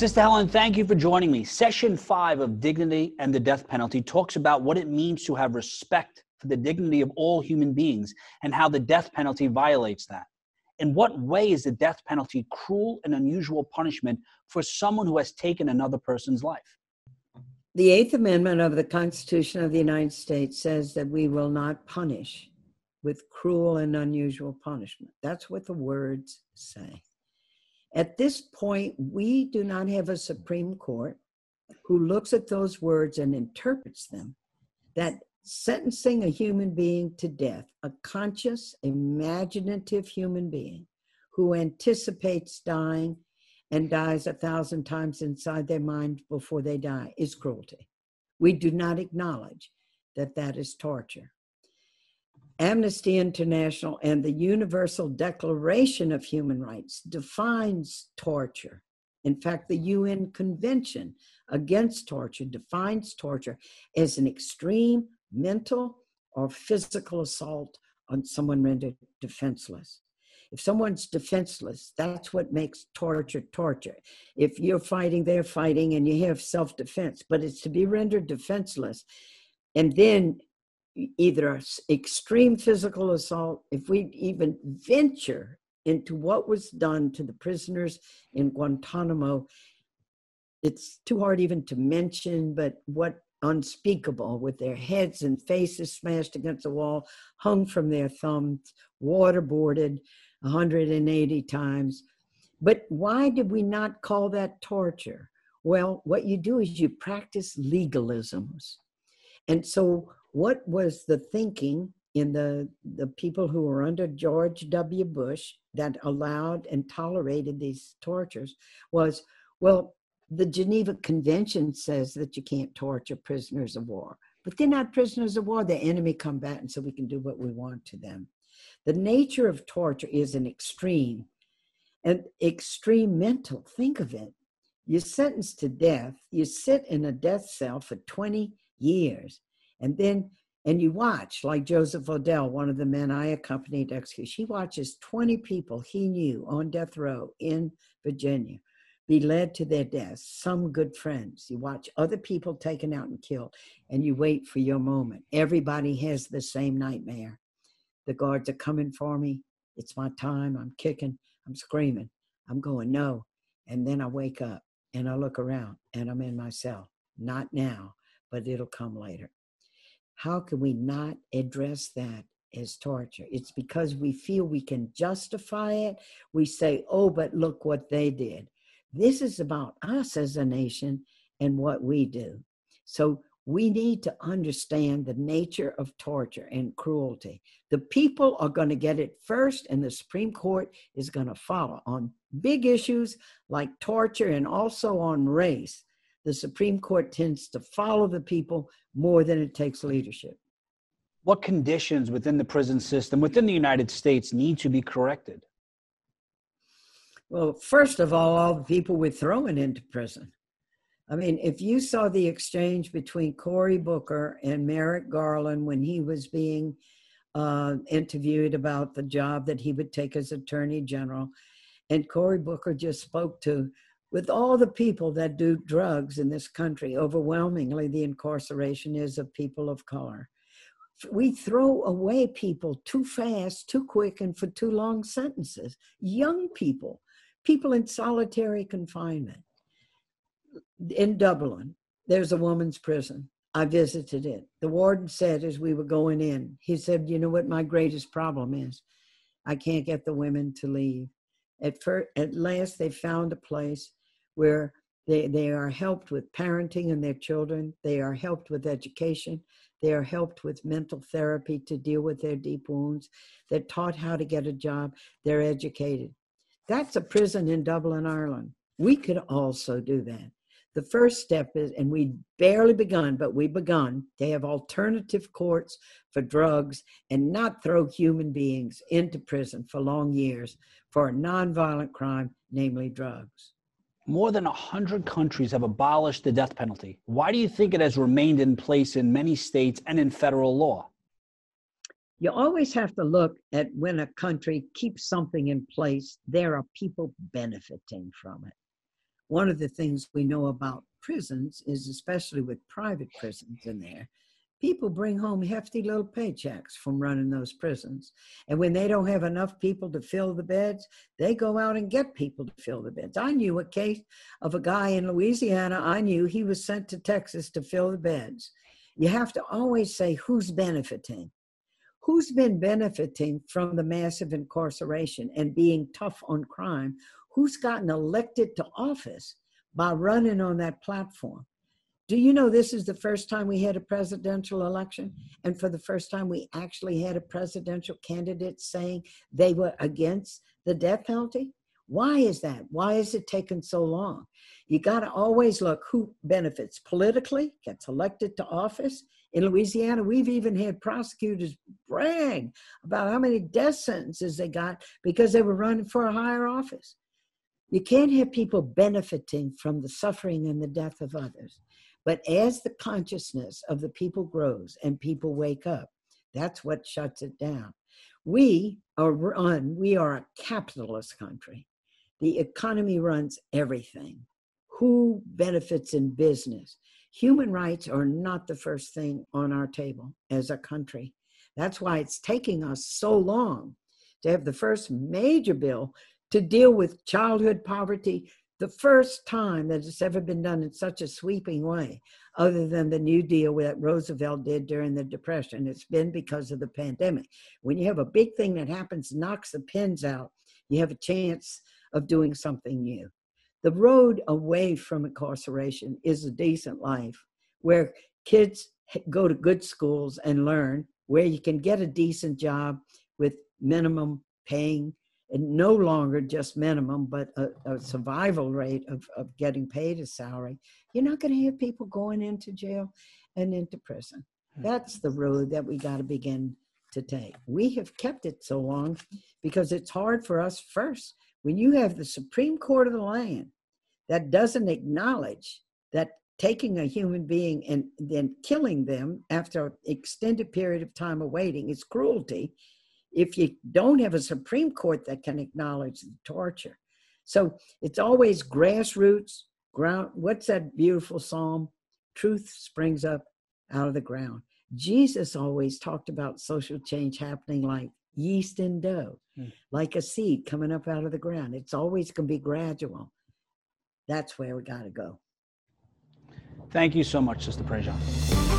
Sister Helen, thank you for joining me. Session five of Dignity and the Death Penalty talks about what it means to have respect for the dignity of all human beings and how the death penalty violates that. In what way is the death penalty cruel and unusual punishment for someone who has taken another person's life? The Eighth Amendment of the Constitution of the United States says that we will not punish with cruel and unusual punishment. That's what the words say. At this point, we do not have a Supreme Court who looks at those words and interprets them. That sentencing a human being to death, a conscious, imaginative human being who anticipates dying and dies a thousand times inside their mind before they die, is cruelty. We do not acknowledge that that is torture. Amnesty International and the Universal Declaration of Human Rights defines torture. In fact, the UN Convention Against Torture defines torture as an extreme mental or physical assault on someone rendered defenseless. If someone's defenseless, that's what makes torture torture. If you're fighting, they're fighting, and you have self defense, but it's to be rendered defenseless. And then either extreme physical assault, if we even venture into what was done to the prisoners in Guantanamo, it's too hard even to mention, but what unspeakable with their heads and faces smashed against the wall, hung from their thumbs, waterboarded 180 times. But why did we not call that torture? Well, what you do is you practice legalisms. And so what was the thinking in the, the people who were under George W. Bush that allowed and tolerated these tortures was, well, the Geneva Convention says that you can't torture prisoners of war, but they're not prisoners of war, they're enemy combatants, so we can do what we want to them. The nature of torture is an extreme, an extreme mental. Think of it. You're sentenced to death, you sit in a death cell for 20 years and then, and you watch, like Joseph O'Dell, one of the men I accompanied to execution, he watches 20 people he knew on death row in Virginia be led to their deaths, some good friends. You watch other people taken out and killed, and you wait for your moment. Everybody has the same nightmare. The guards are coming for me. It's my time. I'm kicking. I'm screaming. I'm going, no. And then I wake up and I look around and I'm in my cell. Not now, but it'll come later. How can we not address that as torture? It's because we feel we can justify it. We say, oh, but look what they did. This is about us as a nation and what we do. So we need to understand the nature of torture and cruelty. The people are going to get it first, and the Supreme Court is going to follow on big issues like torture and also on race the Supreme Court tends to follow the people more than it takes leadership. What conditions within the prison system, within the United States, need to be corrected? Well, first of all, all the people we're throwing into prison. I mean, if you saw the exchange between Cory Booker and Merrick Garland when he was being uh, interviewed about the job that he would take as Attorney General, and Cory Booker just spoke to with all the people that do drugs in this country, overwhelmingly the incarceration is of people of color. We throw away people too fast, too quick, and for too long sentences. Young people, people in solitary confinement. In Dublin, there's a woman's prison. I visited it. The warden said as we were going in, he said, You know what my greatest problem is? I can't get the women to leave. At, first, at last, they found a place where they, they are helped with parenting and their children, they are helped with education, they are helped with mental therapy to deal with their deep wounds, they're taught how to get a job, they're educated. That's a prison in Dublin, Ireland. We could also do that. The first step is, and we barely begun, but we begun to have alternative courts for drugs and not throw human beings into prison for long years for a nonviolent crime, namely drugs. More than 100 countries have abolished the death penalty. Why do you think it has remained in place in many states and in federal law? You always have to look at when a country keeps something in place, there are people benefiting from it. one of the things we know about prisons is, especially with private prisons in there, people bring home hefty little paychecks from running those prisons. And when they don't have enough people to fill the beds, they go out and get people to fill the beds. I knew a case of a guy in Louisiana, I knew he was sent to Texas to fill the beds. You have to always say who's benefiting. Who's been benefiting from the massive incarceration and being tough on crime? Who's gotten elected to office by running on that platform? Do you know this is the first time we had a presidential election? And for the first time, we actually had a presidential candidate saying they were against the death penalty? Why is that? Why is it taking so long? You got to always look who benefits politically, gets elected to office. In Louisiana, we've even had prosecutors brag about how many death sentences they got because they were running for a higher office. You can't have people benefiting from the suffering and the death of others. But as the consciousness of the people grows and people wake up, that's what shuts it down. We are run, we are a capitalist country. The economy runs everything. Who benefits in business? Human rights are not the first thing on our table as a country. That's why it's taking us so long to have the first major bill to deal with childhood poverty, the first time that it's ever been done in such a sweeping way, other than the New Deal that Roosevelt did during the Depression. It's been because of the pandemic. When you have a big thing that happens, knocks the pins out, you have a chance of doing something new. The road away from incarceration is a decent life where kids go to good schools and learn, where you can get a decent job with minimum paying no longer just minimum, but a, a survival rate of, of getting paid a salary, you're not going to have people going into jail and into prison. Hmm. That's the road that we got to begin to take. We have kept it so long because it's hard for us first. When you have the Supreme Court of the land that doesn't acknowledge that taking a human being and then killing them after an extended period of time of waiting is cruelty if you don't have a Supreme Court that can acknowledge the torture. So it's always grassroots, ground. What's that beautiful psalm? Truth springs up out of the ground. Jesus always talked about social change happening like yeast in dough, mm. like a seed coming up out of the ground. It's always going to be gradual. That's where we got to go. Thank you so much, Sister Prejean.